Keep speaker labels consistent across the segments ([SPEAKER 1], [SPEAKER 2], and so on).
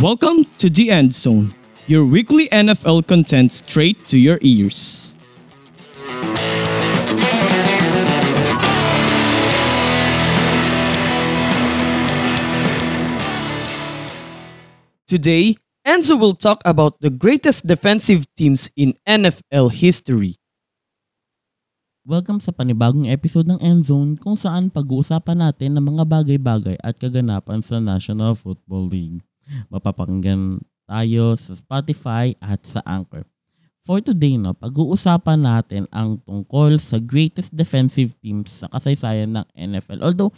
[SPEAKER 1] Welcome to The End Zone, your weekly NFL content straight to your ears. Today, Enzo will talk about the greatest defensive teams in NFL history.
[SPEAKER 2] Welcome sa panibagong episode ng Endzone kung saan pag-uusapan natin ng mga bagay-bagay at kaganapan sa National Football League. Mapapakinggan tayo sa Spotify at sa Anchor. For today, no, pag-uusapan natin ang tungkol sa greatest defensive teams sa kasaysayan ng NFL. Although,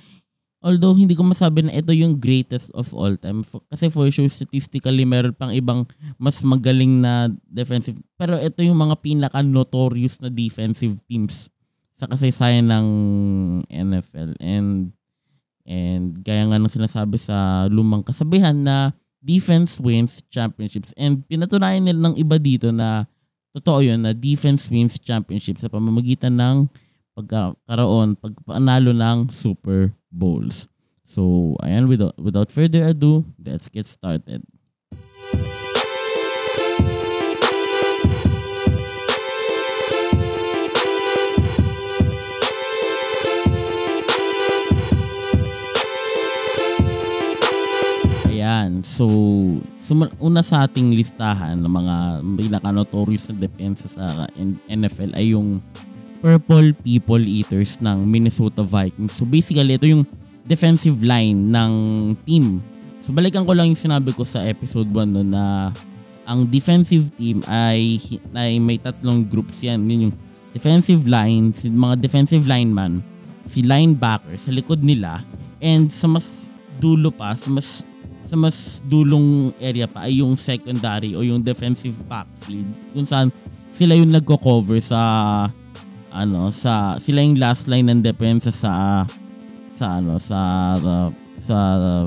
[SPEAKER 2] although hindi ko masabi na ito yung greatest of all time. Kasi for sure, statistically, meron pang ibang mas magaling na defensive. Pero ito yung mga pinaka-notorious na defensive teams sa kasaysayan ng NFL. And and gaya nga ng sinasabi sa lumang kasabihan na defense wins championships. And pinatunayan nila ng iba dito na totoo yun na defense wins championships sa pamamagitan ng pagkakaroon, pagpanalo ng Super Bowls. So, ayan, without, without further ado, let's get started. Ayan. So, suma- una sa ating listahan ng mga pinaka-notorious na depensa sa NFL ay yung Purple People Eaters ng Minnesota Vikings. So, basically, ito yung defensive line ng team. So, balikan ko lang yung sinabi ko sa episode 1 no, na ang defensive team ay, ay may tatlong groups yan. Yun yung defensive line, si mga defensive lineman, si linebacker sa likod nila, and sa mas dulo pa, sa mas sa mas dulong area pa ay yung secondary o yung defensive backfield kung saan sila yung nagko-cover sa ano sa sila yung last line ng depensa sa sa ano sa uh, sa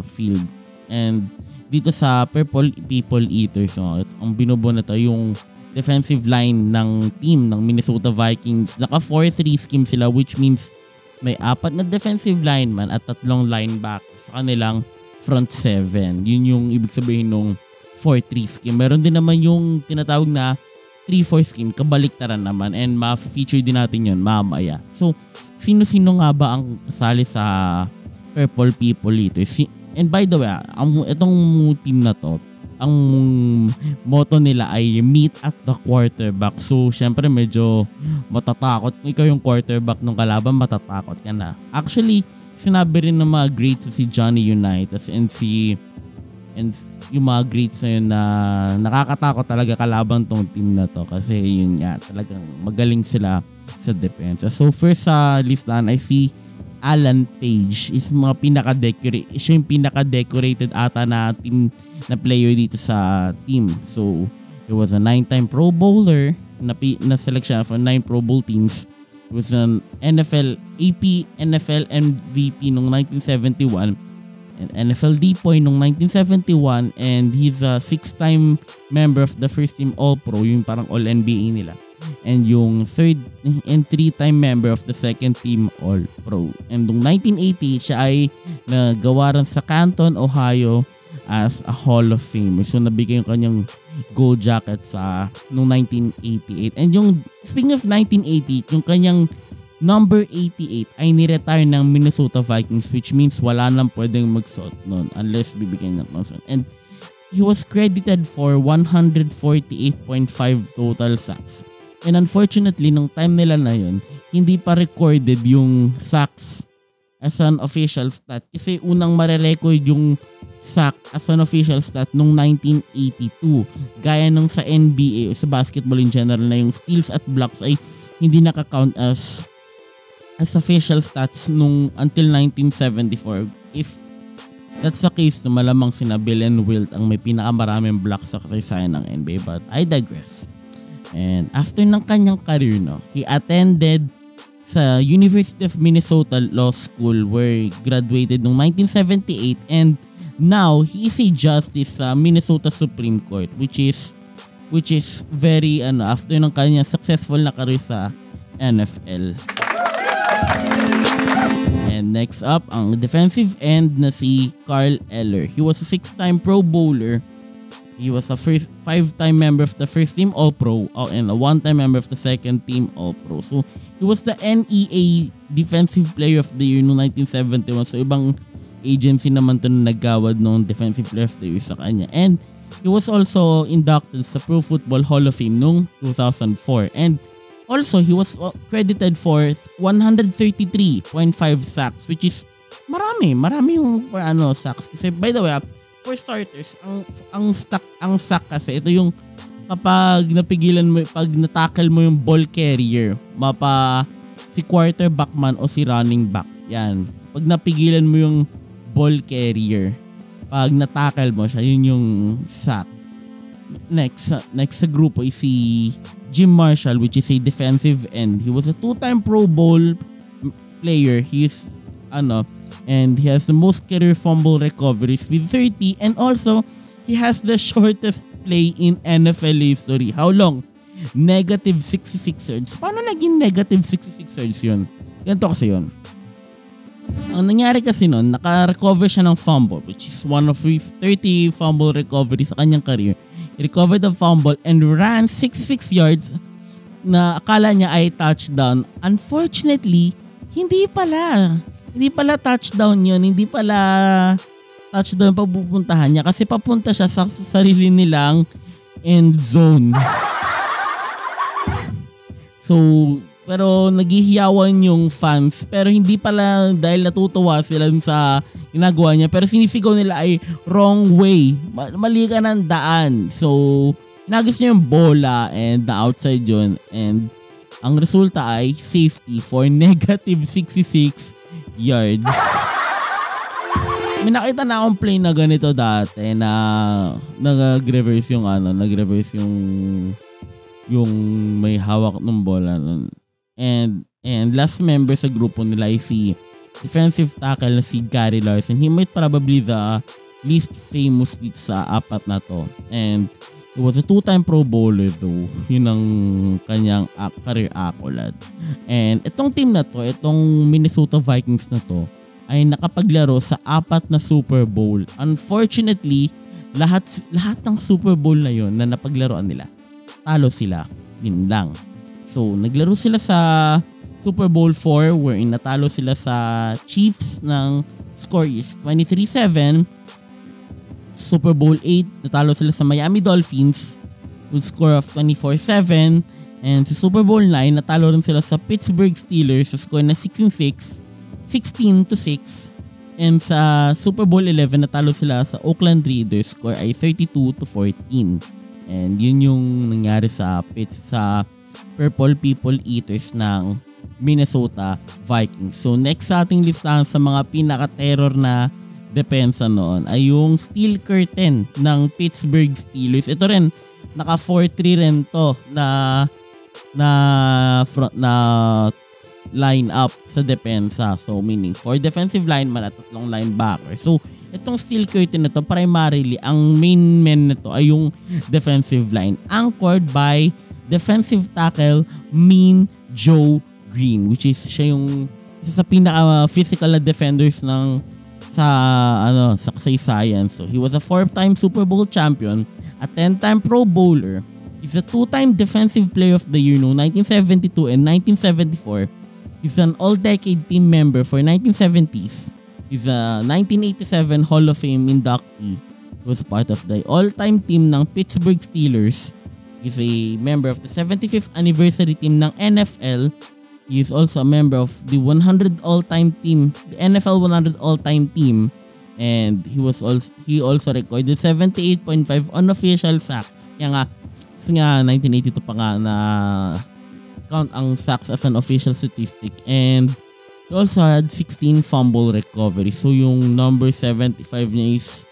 [SPEAKER 2] field. And dito sa Purple People Eaters no, ang binubuo na to yung defensive line ng team ng Minnesota Vikings. Naka 4-3 scheme sila which means may apat na defensive lineman at tatlong linebackers sa kanilang front seven. Yun yung ibig sabihin nung 4-3 scheme. Meron din naman yung tinatawag na 3-4 scheme, kabaliktaran naman and ma-feature din natin yun mamaya. So, sino-sino nga ba ang kasali sa Purple People ito? Si, and by the way, ang, itong team na to, ang motto nila ay meet at the quarterback. So, syempre medyo matatakot. Kung ikaw yung quarterback ng kalaban, matatakot ka na. Actually, sinabi rin ng mga greats si Johnny Unitas and si and yung mga greats na yun na nakakatakot talaga kalaban tong team na to kasi yun nga talagang magaling sila sa depensa. So first sa listahan I see Alan Page is mga pinaka-decorate siya yung pinaka-decorated ata na team na player dito sa team. So he was a nine-time Pro Bowler na, na select siya for nine Pro Bowl teams was an NFL AP NFL MVP noong 1971 and NFL DPOY noong 1971 and he's a six-time member of the first team All-Pro, yung parang All-NBA nila. And yung third and three-time member of the second team All-Pro. And noong 1988 siya ay nagawaran sa Canton, Ohio as a Hall of Famer. So nabigay yung kanyang gold jacket sa noong 1988. And yung speaking of 1988, yung kanyang number 88 ay ni-retire ng Minnesota Vikings which means wala nang pwedeng magsuot noon unless bibigyan ng magsuot. And he was credited for 148.5 total sacks. And unfortunately, nung time nila na yun, hindi pa recorded yung sacks as an official stat. Kasi unang marerecord yung sack as an official stat nung 1982. Gaya nung sa NBA o sa basketball in general na yung steals at blocks ay hindi nakakount as as official stats nung until 1974. If that's the case, no, malamang sina Bill and Wilt ang may pinakamaraming blocks sa kasaysayan ng NBA. But I digress. And after ng kanyang career, no, he attended sa University of Minnesota Law School where he graduated noong 1978 and now he is a justice sa Minnesota Supreme Court which is which is very ano after ng kanya successful na career sa NFL. And next up, ang defensive end na si Carl Eller. He was a six-time Pro Bowler. He was a first five-time member of the first team All-Pro uh, and a one-time member of the second team All-Pro. So, he was the NEA Defensive Player of the Year noong 1971. So, ibang agency naman to na naggawad ng Defensive of the Year sa kanya. And he was also inducted sa Pro Football Hall of Fame noong 2004. And Also, he was uh, credited for 133.5 sacks which is marami, marami yung for ano sacks. Kasi by the way, ah, for starters, ang ang stack ang sack kasi ito yung kapag napigilan mo pag natackle mo yung ball carrier, mapa si quarterback man o si running back. Yan. Pag napigilan mo yung ball carrier, pag natackle mo siya, yun yung sack next next sa grupo is si Jim Marshall which is a defensive end. He was a two-time Pro Bowl player. He is ano and he has the most career fumble recoveries with 30 and also he has the shortest play in NFL history. How long? Negative 66 yards. Paano naging negative 66 yards yun? Ganito kasi yun. Ang nangyari kasi nun, naka-recover siya ng fumble which is one of his 30 fumble recoveries sa kanyang career. He recovered the fumble and ran 66 yards na akala niya ay touchdown. Unfortunately, hindi pala. Hindi pala touchdown yun. Hindi pala touchdown papupuntahan niya kasi papunta siya sa sarili nilang end zone. So, pero naghihiyawan yung fans. Pero hindi pala dahil natutuwa sila sa ginagawa niya. Pero sinisigaw nila ay wrong way. Mali ka ng daan. So nagis niya yung bola and the outside yun. And ang resulta ay safety for negative 66 yards. May nakita na akong play na ganito dati na nag-reverse yung ano nag-reverse yung yung may hawak ng bola nun And and last member sa grupo nila ay si defensive tackle na si Gary Larson. He might probably the least famous dito sa apat na to. And he was a two-time Pro Bowler though. Yun ang kanyang career accolade. And itong team na to, itong Minnesota Vikings na to, ay nakapaglaro sa apat na Super Bowl. Unfortunately, lahat lahat ng Super Bowl na yon na napaglaruan nila, talo sila. Din lang. So, naglaro sila sa Super Bowl 4 wherein natalo sila sa Chiefs ng score is 23-7. Super Bowl 8, natalo sila sa Miami Dolphins with score of 24-7. And sa Super Bowl 9, natalo rin sila sa Pittsburgh Steelers sa score na 16-6, 16-6. And sa Super Bowl 11, natalo sila sa Oakland Raiders, score ay 32 14. And yun yung nangyari sa Pitts sa Purple People Eaters ng Minnesota Vikings. So next sa ating listahan sa mga pinaka-terror na depensa noon ay yung Steel Curtain ng Pittsburgh Steelers. Ito rin, naka 4-3 rin to na na front na line up sa depensa. So meaning for defensive lineman at tatlong linebacker. So itong steel curtain na to primarily ang main men nito ay yung defensive line anchored by defensive tackle Mean Joe Green which is siya yung isa sa pinaka physical na defenders ng sa ano sa kasaysayan. So he was a four-time Super Bowl champion, a 10-time Pro Bowler. He's a two-time Defensive Player of the Year no 1972 and 1974. He's an all-decade team member for 1970s. He's a 1987 Hall of Fame inductee. He was part of the all-time team ng Pittsburgh Steelers is a member of the 75th anniversary team ng NFL. He is also a member of the 100 all-time team, the NFL 100 all-time team. And he was also he also recorded 78.5 unofficial sacks. Kaya nga, kasi nga 1982 pa nga na count ang sacks as an official statistic. And he also had 16 fumble recovery. So yung number 75 niya is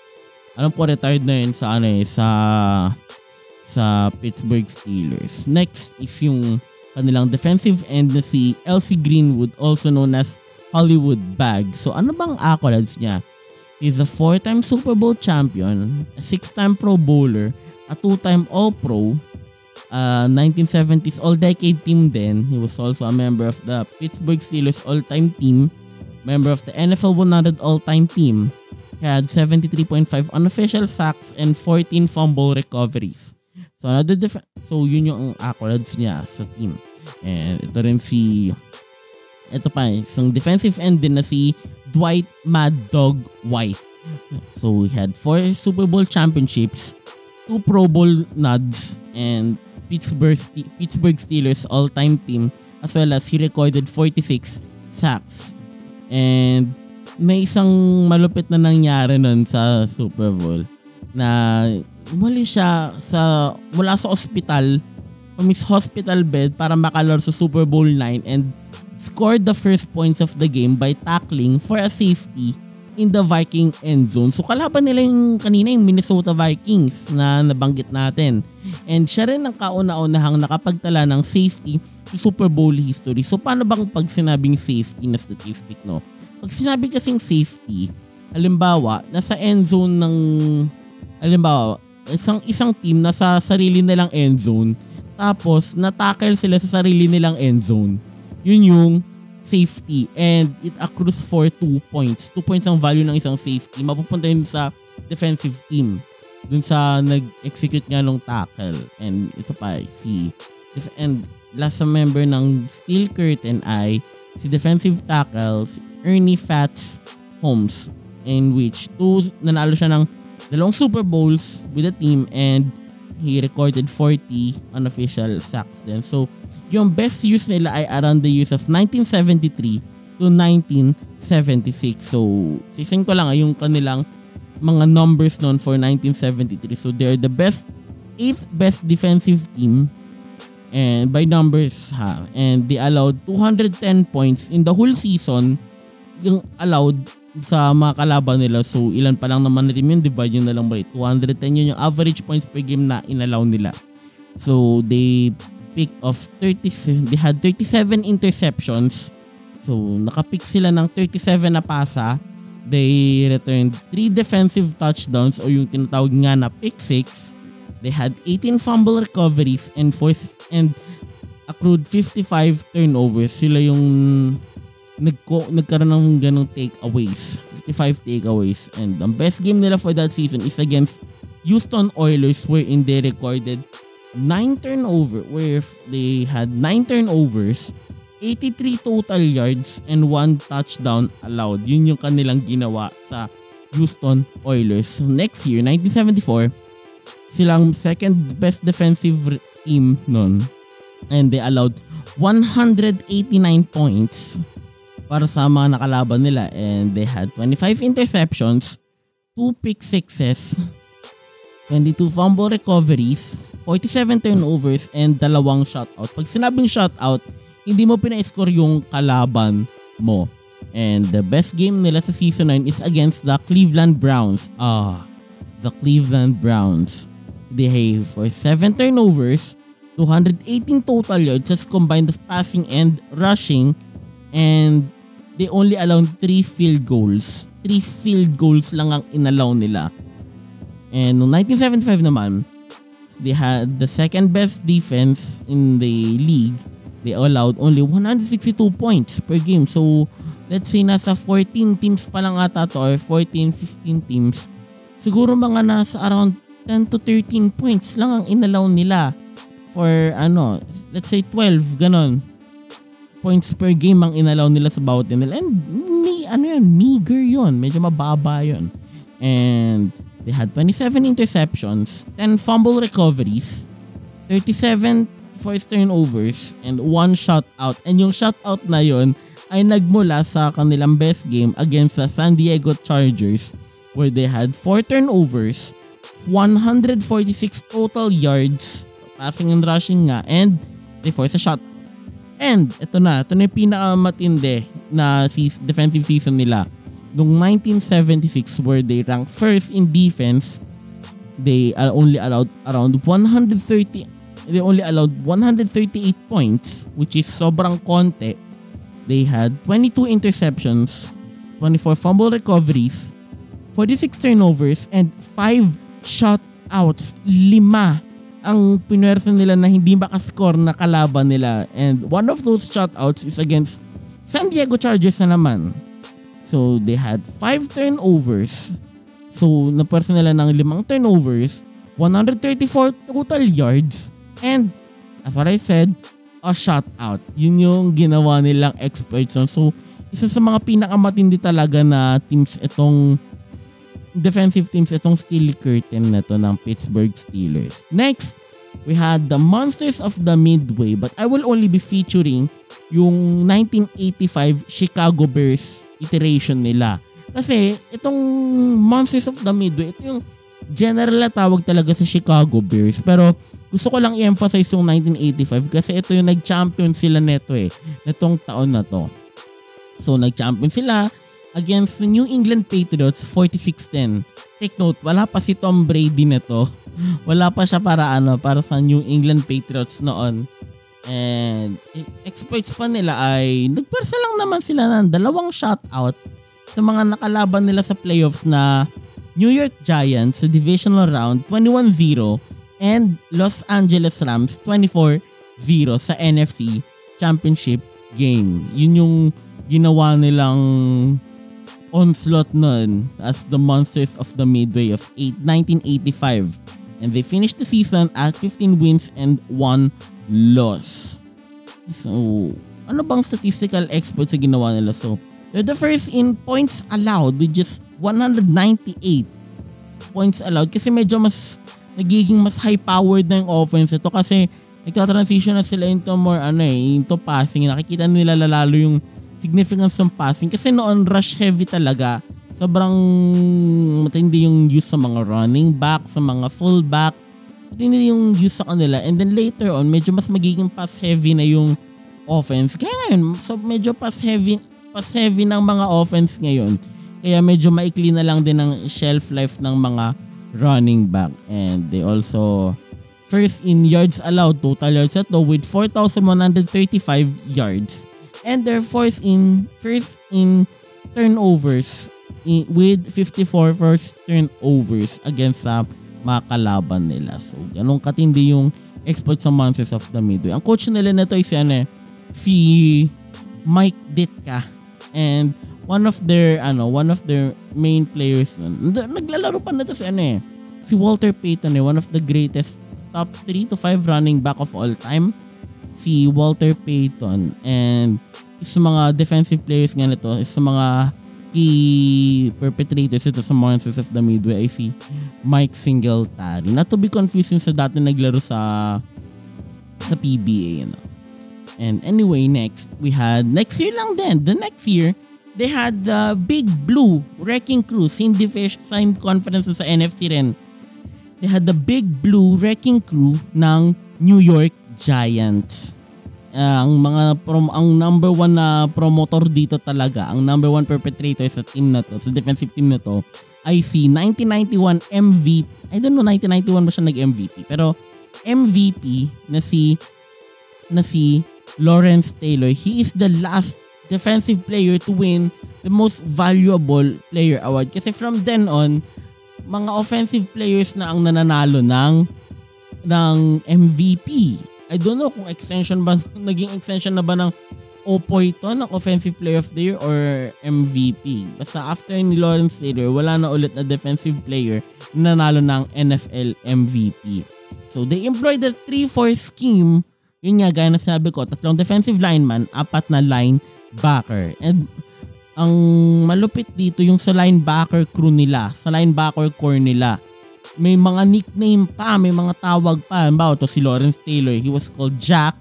[SPEAKER 2] alam ko retired na yun sa ano eh, sa sa Pittsburgh Steelers. Next is yung kanilang defensive end na si Elsie Greenwood also known as Hollywood Bag. So ano bang accolades niya? He's a four-time Super Bowl champion, a six-time Pro Bowler, a two-time All-Pro, uh, 1970s All-Decade Team din. He was also a member of the Pittsburgh Steelers All-Time Team, member of the NFL 100 All-Time Team. He had 73.5 unofficial sacks and 14 fumble recoveries. So another different so yun yung accolades niya sa team. And ito rin si ito pa isang defensive end din na si Dwight Mad Dog White. So he had four Super Bowl championships, two Pro Bowl nods, and Pittsburgh, Ste- Pittsburgh Steelers all-time team as well as he recorded 46 sacks. And may isang malupit na nangyari nun sa Super Bowl na umali siya sa mula sa ospital from his hospital bed para makalaro sa Super Bowl 9 and scored the first points of the game by tackling for a safety in the Viking end zone. So kalaban nila yung kanina yung Minnesota Vikings na nabanggit natin. And siya rin ang kauna-unahang nakapagtala ng safety sa Super Bowl history. So paano bang pag sinabing safety na statistic no? Pag sinabi kasing safety, halimbawa, nasa end zone ng halimbawa, isang isang team nasa sarili nilang end zone tapos na-tackle sila sa sarili nilang end zone. Yun yung safety and it accrues for 2 points. 2 points ang value ng isang safety. Mapupunta yun sa defensive team. Dun sa nag-execute nga ng tackle. And isa pa, si and last sa member ng Steel Curtain ay si defensive tackle si Ernie Fats Holmes in which two nanalo siya ng dalawang Super Bowls with the team and he recorded 40 unofficial sacks then. So, yung best use nila ay around the years of 1973 to 1976. So, sisin ko lang ah, yung kanilang mga numbers noon for 1973. So, they're the best, 8th best defensive team and by numbers ha. And they allowed 210 points in the whole season yung allowed sa mga kalaban nila. So, ilan pa lang naman rin yun, divide yun na lang ba? 210 yun yung average points per game na inallow nila. So, they pick of 30 they had 37 interceptions. So, nakapick sila ng 37 na pasa. They returned 3 defensive touchdowns o yung tinatawag nga na pick 6. They had 18 fumble recoveries and force and accrued 55 turnovers. Sila yung nagko, nagkaroon ng ganong takeaways. 55 takeaways. And ang best game nila for that season is against Houston Oilers wherein they recorded 9 turnover where they had 9 turnovers, 83 total yards, and 1 touchdown allowed. Yun yung kanilang ginawa sa Houston Oilers. So next year, 1974, silang second best defensive team nun. And they allowed 189 points para sa mga nakalaban nila. And they had 25 interceptions, 2 pick sixes, 22 fumble recoveries, 47 turnovers and dalawang shutout. Pag sinabing shutout, hindi mo pina-score yung kalaban mo. And the best game nila sa season 9 is against the Cleveland Browns. Ah, the Cleveland Browns. They have for 7 turnovers, 218 total yards as combined of passing and rushing and they only allowed 3 field goals. 3 field goals lang ang inallow nila. And noong 1975 naman, they had the second best defense in the league. They allowed only 162 points per game. So, let's say nasa 14 teams pa lang ata to or 14, 15 teams. Siguro mga nasa around 10 to 13 points lang ang inalaw nila for ano, let's say 12, ganon. Points per game ang inalaw nila sa bawat nila. And may, ano yan, meager yon Medyo mababa yon And They had 27 interceptions, 10 fumble recoveries, 37 forced turnovers, and 1 shutout. And yung shutout na yon ay nagmula sa kanilang best game against the San Diego Chargers where they had 4 turnovers, 146 total yards, passing and rushing nga, and they forced a shot. And ito na, ito na yung pinakamatindi na defensive season nila noong 1976 where they ranked first in defense, they uh, only allowed around 130 they only allowed 138 points which is sobrang konti. They had 22 interceptions, 24 fumble recoveries, 46 turnovers and 5 shutouts. Lima ang pinwersa nila na hindi makascore na kalaban nila. And one of those shutouts is against San Diego Chargers na naman. So, they had 5 turnovers. So, napersa nila ng limang turnovers, 134 total yards, and as what I said, a shutout. Yun yung ginawa nilang exploits. So, isa sa mga pinakamatindi talaga na teams itong defensive teams itong steel curtain na to ng Pittsburgh Steelers. Next, we had the Monsters of the Midway but I will only be featuring yung 1985 Chicago Bears iteration nila. Kasi itong Monsters of the Midway, ito yung general na tawag talaga sa Chicago Bears. Pero gusto ko lang i-emphasize yung 1985 kasi ito yung nag-champion sila neto eh, netong taon na to. So nag-champion sila against New England Patriots 46-10. Take note, wala pa si Tom Brady nito. Wala pa siya para ano, para sa New England Patriots noon. And exploits pa nila ay nagpersa lang naman sila ng dalawang shutout sa mga nakalaban nila sa playoffs na New York Giants sa divisional round 21-0 and Los Angeles Rams 24-0 sa NFC Championship game. Yun yung ginawa nilang onslaught nun as the Monsters of the Midway of 8, 1985. And they finished the season at 15 wins and 1 loss. So, ano bang statistical exploits sa ginawa nila? So, they're the first in points allowed with just 198 points allowed kasi medyo mas nagiging mas high-powered na yung offense ito kasi nagta-transition na sila into more ano eh, into passing. Nakikita nila lalo yung significance ng passing kasi noon rush heavy talaga. Sobrang matindi yung use sa mga running back, sa mga fullback. Matindi yung use sa kanila. And then later on, medyo mas magiging pass heavy na yung offense. Kaya ngayon, so medyo pass heavy, pass heavy ng mga offense ngayon. Kaya medyo maikli na lang din ang shelf life ng mga running back. And they also first in yards allowed, total yards ito with 4,135 yards and they're fourth in first in turnovers in, with 54 first turnovers against sa mga kalaban nila. So, ganun katindi yung exploit sa Monsters of the Midway. Ang coach nila nito si, ano, eh, si Mike Ditka. And one of their ano, one of their main players. Naglalaro pa na to si ano eh, si Walter Payton eh, one of the greatest top 3 to 5 running back of all time si Walter Payton and sa mga defensive players nga nito, sa mga key perpetrators ito sa Monsters of the Midway ay si Mike Singletary. Not to be confused sa dati naglaro sa sa PBA. You know? And anyway, next, we had, next year lang din, the next year, they had the Big Blue Wrecking Crew, same division, same conference sa NFC rin. They had the Big Blue Wrecking Crew ng New York Giants. Uh, ang mga prom ang number one na promotor dito talaga, ang number one perpetrator sa team na to, sa defensive team na to, ay si 1991 MVP. I don't know 1991 ba siya nag-MVP, pero MVP na si na si Lawrence Taylor. He is the last defensive player to win the most valuable player award kasi from then on mga offensive players na ang nananalo ng ng MVP. I don't know kung extension ba, naging extension na ba ng Opo ito ng Offensive Player of the Year or MVP. Basta after ni Lawrence Taylor, wala na ulit na defensive player na nanalo ng NFL MVP. So they employed the 3-4 scheme. Yun nga, gaya na sabi ko, tatlong defensive lineman, apat na linebacker. And ang malupit dito yung sa linebacker crew nila, sa linebacker core nila may mga nickname pa, may mga tawag pa. Halimbawa, to si Lawrence Taylor, he was called Jack.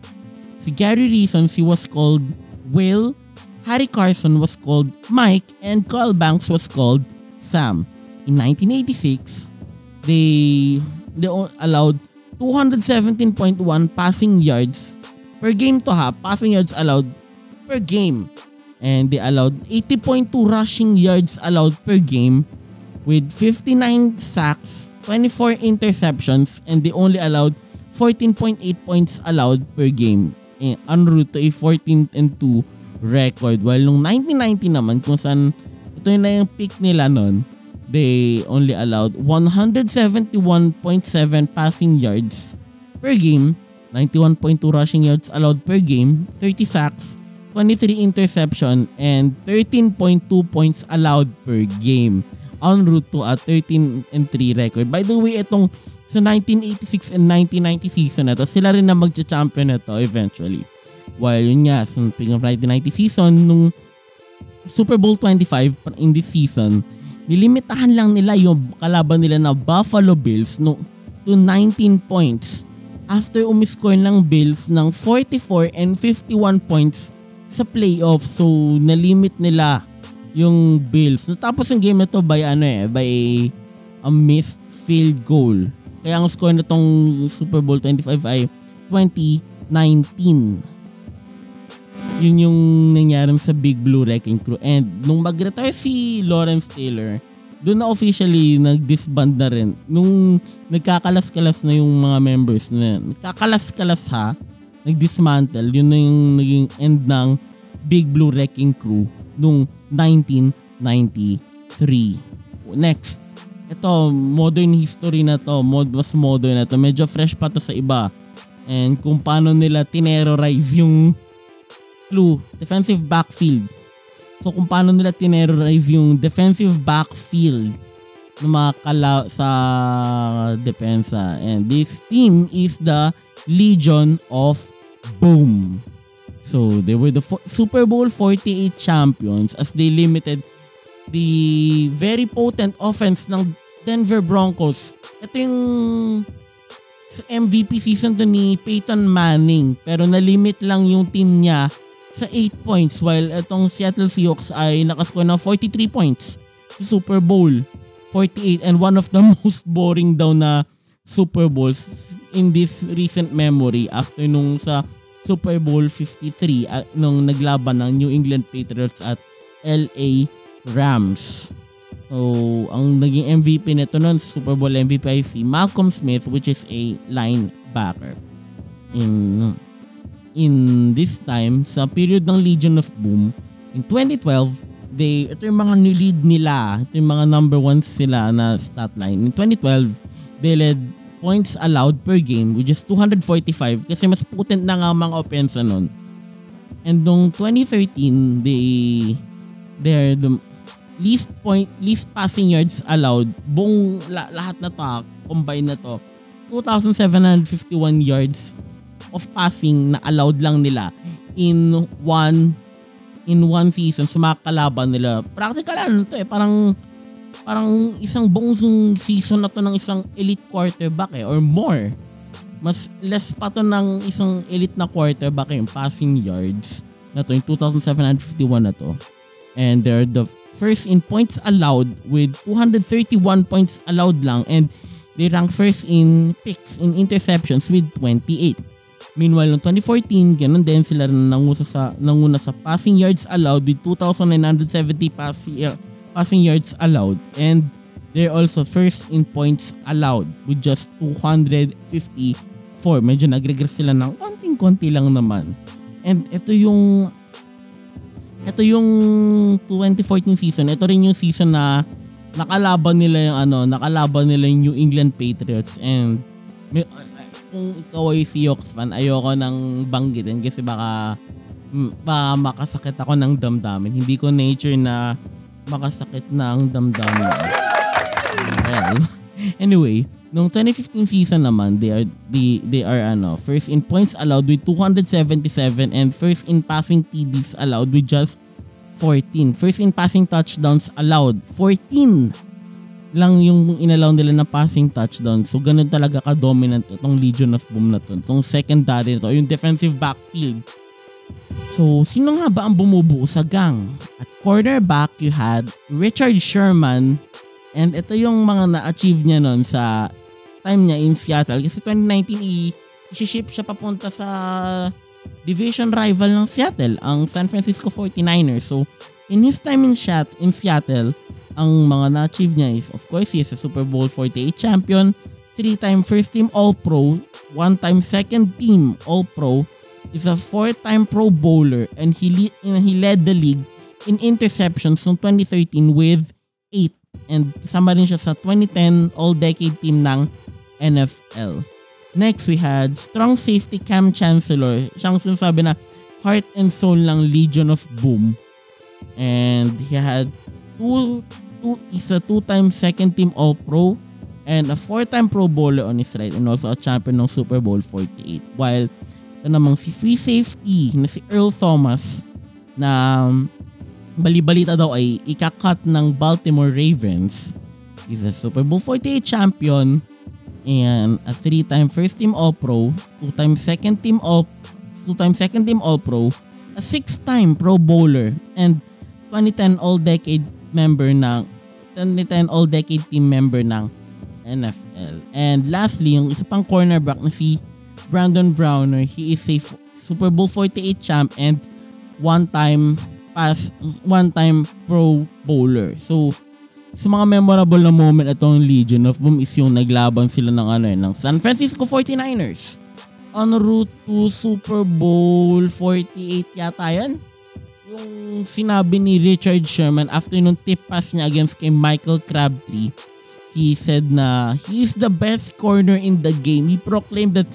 [SPEAKER 2] Si Gary Reasons, he was called Will. Harry Carson was called Mike. And Carl Banks was called Sam. In 1986, they, they allowed 217.1 passing yards per game to have. Passing yards allowed per game. And they allowed 80.2 rushing yards allowed per game with 59 sacks, 24 interceptions, and they only allowed 14.8 points allowed per game. Eh, en route to a 14 and 2 record. While nung 1990 naman, kung saan ito na yung peak nila nun, they only allowed 171.7 passing yards per game, 91.2 rushing yards allowed per game, 30 sacks, 23 interception, and 13.2 points allowed per game. En route to a 13 and 3 record. By the way, itong sa 1986 and 1990 season na to, sila rin na magcha-champion na to eventually. While yun nga, sa of 1990 season, nung Super Bowl 25 in this season, nilimitahan lang nila yung kalaban nila na Buffalo Bills no, to 19 points after umiscore ng Bills ng 44 and 51 points sa playoff. So, nalimit nila yung Bills. Natapos yung game na to by ano eh, by a missed field goal. Kaya ang score na tong Super Bowl 25 ay 2019. Yun yung nangyari sa Big Blue Wrecking Crew. And nung mag-retire si Lawrence Taylor, doon na officially nag-disband na rin. Nung nagkakalas-kalas na yung mga members na nagkakalas-kalas ha, nag-dismantle, yun na yung naging end ng Big Blue Wrecking Crew nung 1993. Next, ito, modern history na to, mod, mas modern na to. Medyo fresh pa to sa iba. And kung paano nila tinerrorize yung clue, defensive backfield. So kung paano nila tinerrorize yung defensive backfield ng mga kala sa depensa. And this team is the Legion of Boom. So they were the fo- Super Bowl 48 champions as they limited the very potent offense ng Denver Broncos. Ito yung sa MVP season to ni Peyton Manning pero nalimit lang yung team niya sa 8 points while itong Seattle Seahawks ay nakascore ng 43 points sa Super Bowl 48 and one of the most boring daw na Super Bowls in this recent memory after nung sa Super Bowl 53 at nung naglaban ng New England Patriots at LA Rams. So, ang naging MVP nito noon, Super Bowl MVP ay si Malcolm Smith which is a linebacker. In in this time, sa period ng Legion of Boom, in 2012, they, ito yung mga nilid nila, ito yung mga number one sila na stat line. In 2012, they led points allowed per game which is 245 kasi mas potent na nga mga offense nun. And nung 2013, they they're the least point least passing yards allowed buong la, lahat na to combine na to 2751 yards of passing na allowed lang nila in one in one season sa mga kalaban nila. Practical ano to eh, parang parang isang buong season na to ng isang elite quarterback eh, or more. Mas less pa to ng isang elite na quarterback yung passing yards na to, yung 2,751 na to. And they're the first in points allowed with 231 points allowed lang and they rank first in picks in interceptions with 28. Meanwhile, noong 2014, ganun din sila nangusa sa, nanguna sa passing yards allowed with 2,970 pass, uh, passing yards allowed. And they're also first in points allowed with just 254. Medyo nag-regress sila ng konting-konti lang naman. And ito yung ito yung 2014 season. Ito rin yung season na nakalaban nila yung ano, nakalaban nila yung New England Patriots and may, kung ikaw ay Seahawks fan, ayoko nang banggitin kasi baka baka makasakit ako ng damdamin. Hindi ko nature na makasakit na ang damdamin. Well, anyway, nung 2015 season naman, they are they, they are ano, first in points allowed with 277 and first in passing TDs allowed with just 14. First in passing touchdowns allowed 14 lang yung inalaw nila na passing touchdown. So ganun talaga ka-dominant itong Legion of Boom na to. Itong secondary na to, yung defensive backfield. So sino nga ba ang bumubuo sa gang? At quarterback you had Richard Sherman and ito yung mga na-achieve niya nun sa time niya in Seattle. Kasi 2019 i- i-ship siya papunta sa division rival ng Seattle, ang San Francisco 49ers. So in his time in, Seat- in Seattle, ang mga na-achieve niya is, of course, he is a Super Bowl 48 champion, three-time first-team All-Pro, one-time second-team All-Pro, is a four-time Pro Bowler, and he, le- he led the league in interceptions noong 2013 with 8. And kasama rin siya sa 2010 All-Decade Team ng NFL. Next, we had strong safety Cam Chancellor. Siyang sinasabi na heart and soul ng Legion of Boom. And he had two, two is a two-time second team All-Pro and a four-time Pro Bowler on his right and also a champion ng Super Bowl 48. While ito namang si free safety na si Earl Thomas na balibalita daw ay ikakat ng Baltimore Ravens. He's a Super Bowl 48 champion and a three-time first team All-Pro, two-time second team All two-time second team All-Pro, a six-time Pro Bowler, and 2010 All-Decade member ng 2010 All-Decade team member ng NFL. And lastly, yung isa pang cornerback na si Brandon Browner, he is a Super Bowl 48 champ and one-time pass, one-time Pro Bowler. So, sa mga memorable na moment itong Legion of Boom is yung naglaban sila ng ano eh, ng San Francisco 49ers. En route to Super Bowl 48 yata yan. Yung sinabi ni Richard Sherman after nung tip pass niya against kay Michael Crabtree, he said na he is the best corner in the game. He proclaimed that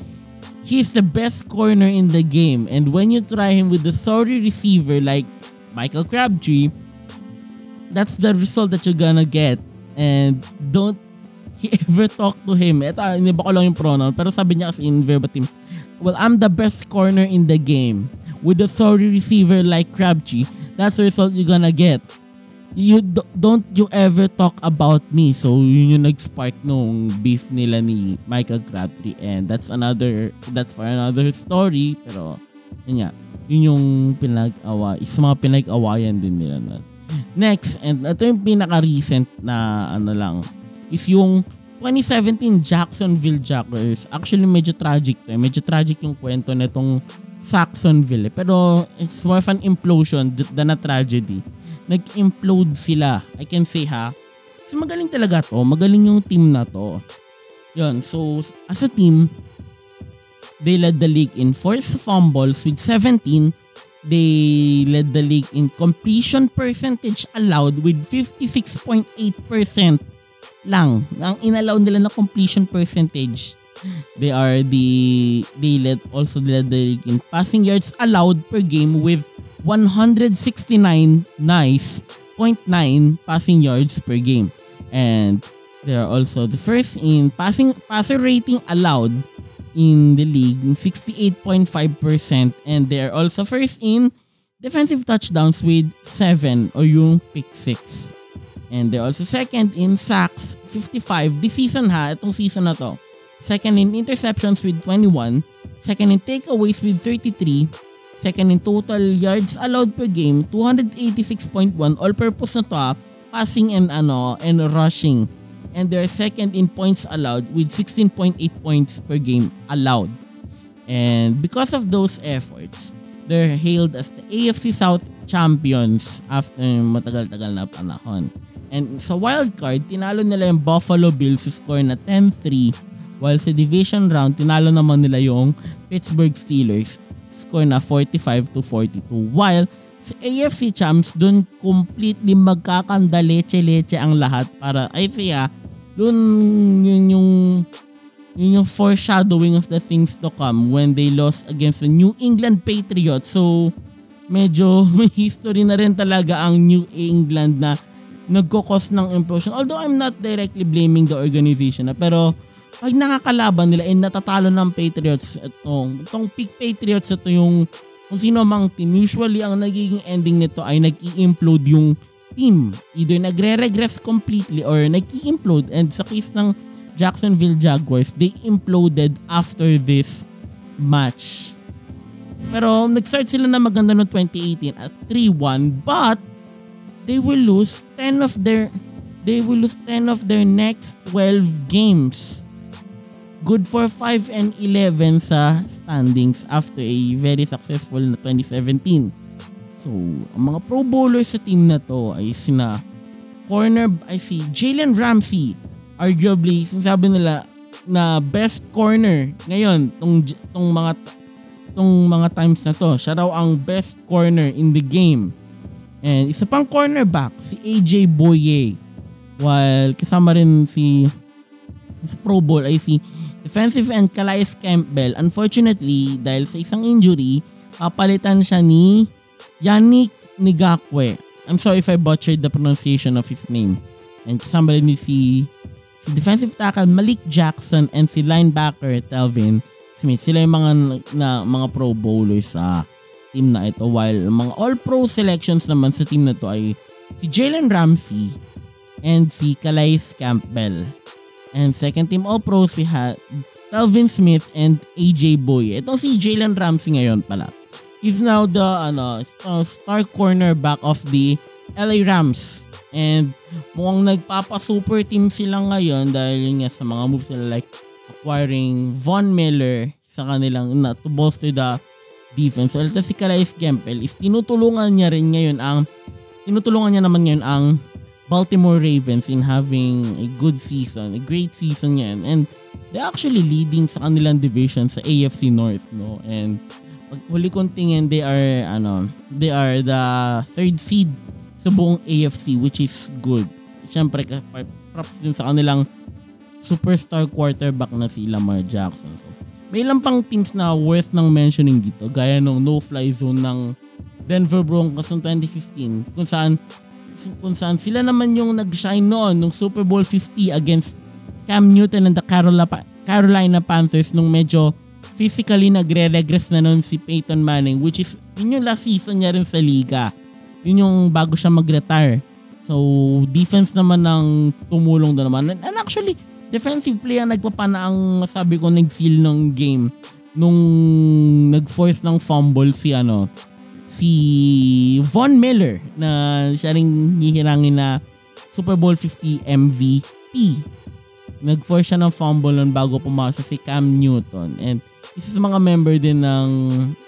[SPEAKER 2] he is the best corner in the game. And when you try him with the sorry receiver like Michael Crabtree, that's the result that you're gonna get. And don't he ever talk to him. Ito, iniba ko lang yung pronoun. Pero sabi niya kasi in verbatim, Well, I'm the best corner in the game. With a sorry receiver like Crabtree, that's the result you're gonna get. You do- don't you ever talk about me. So, yun yung nag-spark nung beef nila ni Michael Crabtree. And that's another, that's for another story. Pero, yun nga, yun yung pinag-awa, isa mga pinag-awayan din nila na Next, and ito yung pinaka-recent na ano lang, is yung 2017 Jacksonville Jaguars. Actually, medyo tragic to. Eh. Medyo tragic yung kwento nitong Saxonville. Eh. Pero it's more of an implosion than a tragedy. Nag-implode sila. I can say ha. Kasi magaling talaga to. Magaling yung team na to. Yun. So, as a team, they led the league in forced fumbles with 17 They led the league in completion percentage allowed with 56.8% lang. Ang inallow nila na completion percentage. They are the they led also led the league in passing yards allowed per game with 169 nice 0.9 passing yards per game. And they are also the first in passing passer rating allowed in the league, 68.5% and they're also first in defensive touchdowns with 7 or yung pick 6. And they're also second in sacks, 55. This season ha, itong season na to. Second in interceptions with 21. Second in takeaways with 33. Second in total yards allowed per game, 286.1. All-purpose na to ha, passing and ano and rushing and they're second in points allowed with 16.8 points per game allowed. And because of those efforts, they're hailed as the AFC South champions after matagal-tagal na panahon. And sa wild card, tinalo nila yung Buffalo Bills who score na 10-3 while sa division round, tinalo naman nila yung Pittsburgh Steelers score na 45 to 42 while sa AFC champs dun completely magkakanda leche-leche ang lahat para ay siya doon yun yung yun yung foreshadowing of the things to come when they lost against the New England Patriots. So, medyo may history na rin talaga ang New England na nagkakos ng implosion. Although I'm not directly blaming the organization, na, pero pag nakakalaban nila and natatalo ng Patriots, itong, itong peak Patriots, ito yung kung sino mang team, usually ang nagiging ending nito ay nag-i-implode yung team. Either nagre-regress completely or nag-i-implode. And sa case ng Jacksonville Jaguars, they imploded after this match. Pero nag-start sila na maganda noong 2018 at 3-1 but they will lose 10 of their they will lose 10 of their next 12 games. Good for 5 and 11 sa standings after a very successful na 2017. So, ang mga pro bowlers sa team na to ay sina corner ay si Jalen Ramsey. Arguably, sinasabi nila na best corner ngayon tong, tong mga tong mga times na to. Siya raw ang best corner in the game. And isa pang cornerback, si AJ Boye. While kasama rin si sa Pro Bowl ay si defensive end Calais Campbell, unfortunately, dahil sa isang injury, papalitan siya ni Yannick Nigakwe. I'm sorry if I butchered the pronunciation of his name. And kasama rin ni si, si defensive tackle Malik Jackson and si linebacker Telvin Smith. Sila yung mga, na, mga pro bowlers sa team na ito. While mga all-pro selections naman sa team na to ay si Jalen Ramsey and si Calais Campbell. And second team all-pros we had Telvin Smith and AJ Boy. Itong si Jalen Ramsey ngayon pala. He's now the ano, star cornerback of the LA Rams. And mukhang nagpapa-super team sila ngayon dahil nga sa mga moves nila like acquiring Von Miller sa kanilang na to bolster the defense. So, ito si Calais Campbell is tinutulungan niya rin ngayon ang tinutulungan niya naman ngayon ang Baltimore Ravens in having a good season, a great season yan. And they're actually leading sa kanilang division sa AFC North, no? And pag huli kong tingin, they are, ano, they are the third seed sa buong AFC, which is good. Siyempre, props din sa kanilang superstar quarterback na si Lamar Jackson. So, may ilang pang teams na worth ng mentioning dito, gaya ng no-fly zone ng Denver Broncos noong 2015, kung saan kung saan sila naman yung nag-shine noon nung Super Bowl 50 against Cam Newton and the Carolina Panthers nung medyo physically nagre-regress na noon si Peyton Manning which is yun yung last season niya rin sa liga. Yun yung bago siya mag-retire. So, defense naman ng tumulong doon naman. And, and actually, defensive play ang nagpapana ang sabi ko nag-feel ng game nung nag-force ng fumble si ano si Von Miller na siya ring hihirangin na Super Bowl 50 MVP. Nag-force siya ng fumble nun bago pumasok si Cam Newton. And isa sa mga member din ng,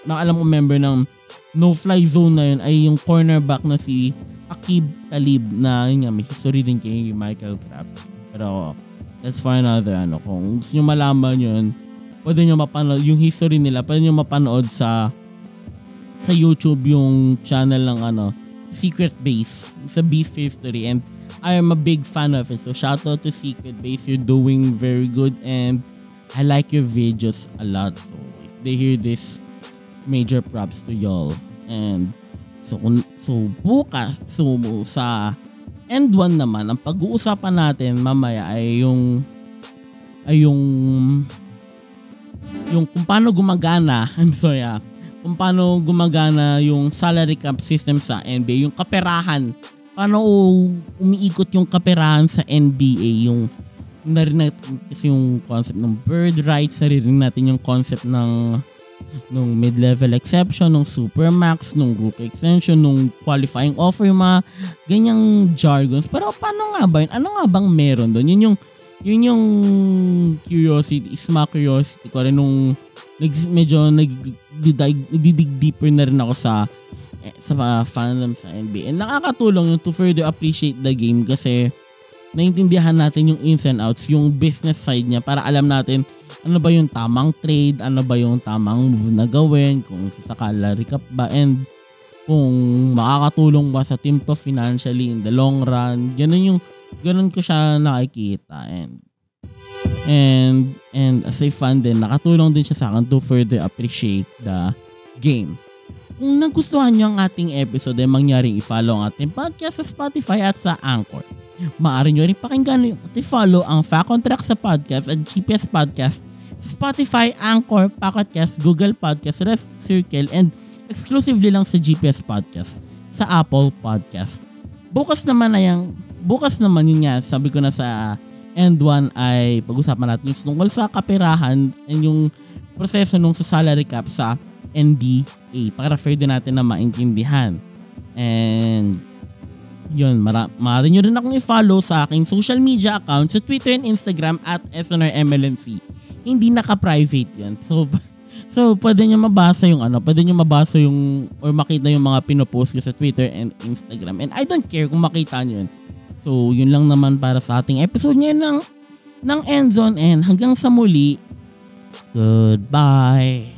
[SPEAKER 2] na alam ko member ng no-fly zone na yun ay yung cornerback na si Akib Talib na yun nga, may history din kay Michael Kraft. Pero that's for another ano. Kung gusto nyo malaman yun, pwede nyo mapanood, yung history nila, pwede nyo mapanood sa sa YouTube yung channel ng ano, Secret Base sa Beef History and I am a big fan of it. So shout out to Secret Base. You're doing very good and I like your videos a lot. So if they hear this, major props to y'all. And so so bukas so sa end one naman ang pag-uusapan natin mamaya ay yung ay yung yung kung paano gumagana I'm sorry ah, kung paano gumagana yung salary cap system sa NBA, yung kaperahan. Paano umiikot yung kaperahan sa NBA, yung narinig kasi yung concept ng bird rights, narinig natin yung concept ng nung mid-level exception, nung supermax, nung rookie extension, nung qualifying offer, yung mga ganyang jargons. Pero paano nga ba yun? Ano nga bang meron doon? Yun yung yun yung curiosity, is my curiosity ko rin nung nag, medyo nagdidig deeper na rin ako sa eh, sa fandom sa NBA. And nakakatulong yung to further appreciate the game kasi naintindihan natin yung ins and outs, yung business side niya para alam natin ano ba yung tamang trade, ano ba yung tamang move na gawin, kung sa salary cap ba, and kung makakatulong ba sa team to financially in the long run. Ganun yung ganun ko siya nakikita and and and as a fan din nakatulong din siya sa akin to further appreciate the game. Kung nagustuhan niyo ang ating episode ay mangyaring i-follow ang ating podcast sa Spotify at sa Anchor. Maaari nyo rin pakinggan at i-follow ang Fact on Track sa podcast at GPS Podcast Spotify, Anchor, Pocketcast, Google Podcast, Rest Circle, and exclusively lang sa GPS Podcast sa Apple Podcast. Bukas naman ay ang bukas naman yun nga, sabi ko na sa end one ay pag-usapan natin tungkol sa kapirahan and yung proseso nung sa salary cap sa NBA para refer din natin na maintindihan. And yun, mara- maaari nyo rin akong i-follow sa aking social media account sa Twitter and Instagram at SNRMLNC. Hindi naka-private yan. So, so pwede nyo mabasa yung ano, pwede nyo mabasa yung or makita yung mga pinopost ko sa Twitter and Instagram. And I don't care kung makita nyo yun. So, yun lang naman para sa ating episode niya ng, ng End Zone End. Hanggang sa muli, goodbye!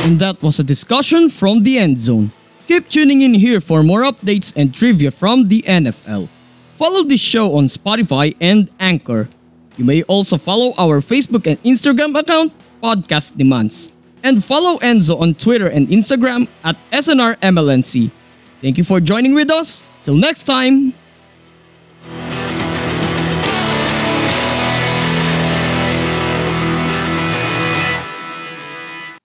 [SPEAKER 1] And that was a discussion from the end zone. Keep tuning in here for more updates and trivia from the NFL. Follow this show on Spotify and Anchor. You may also follow our Facebook and Instagram account, Podcast Demands. And follow Enzo on Twitter and Instagram at SNRMLNC. Thank you for joining with us. Till next time.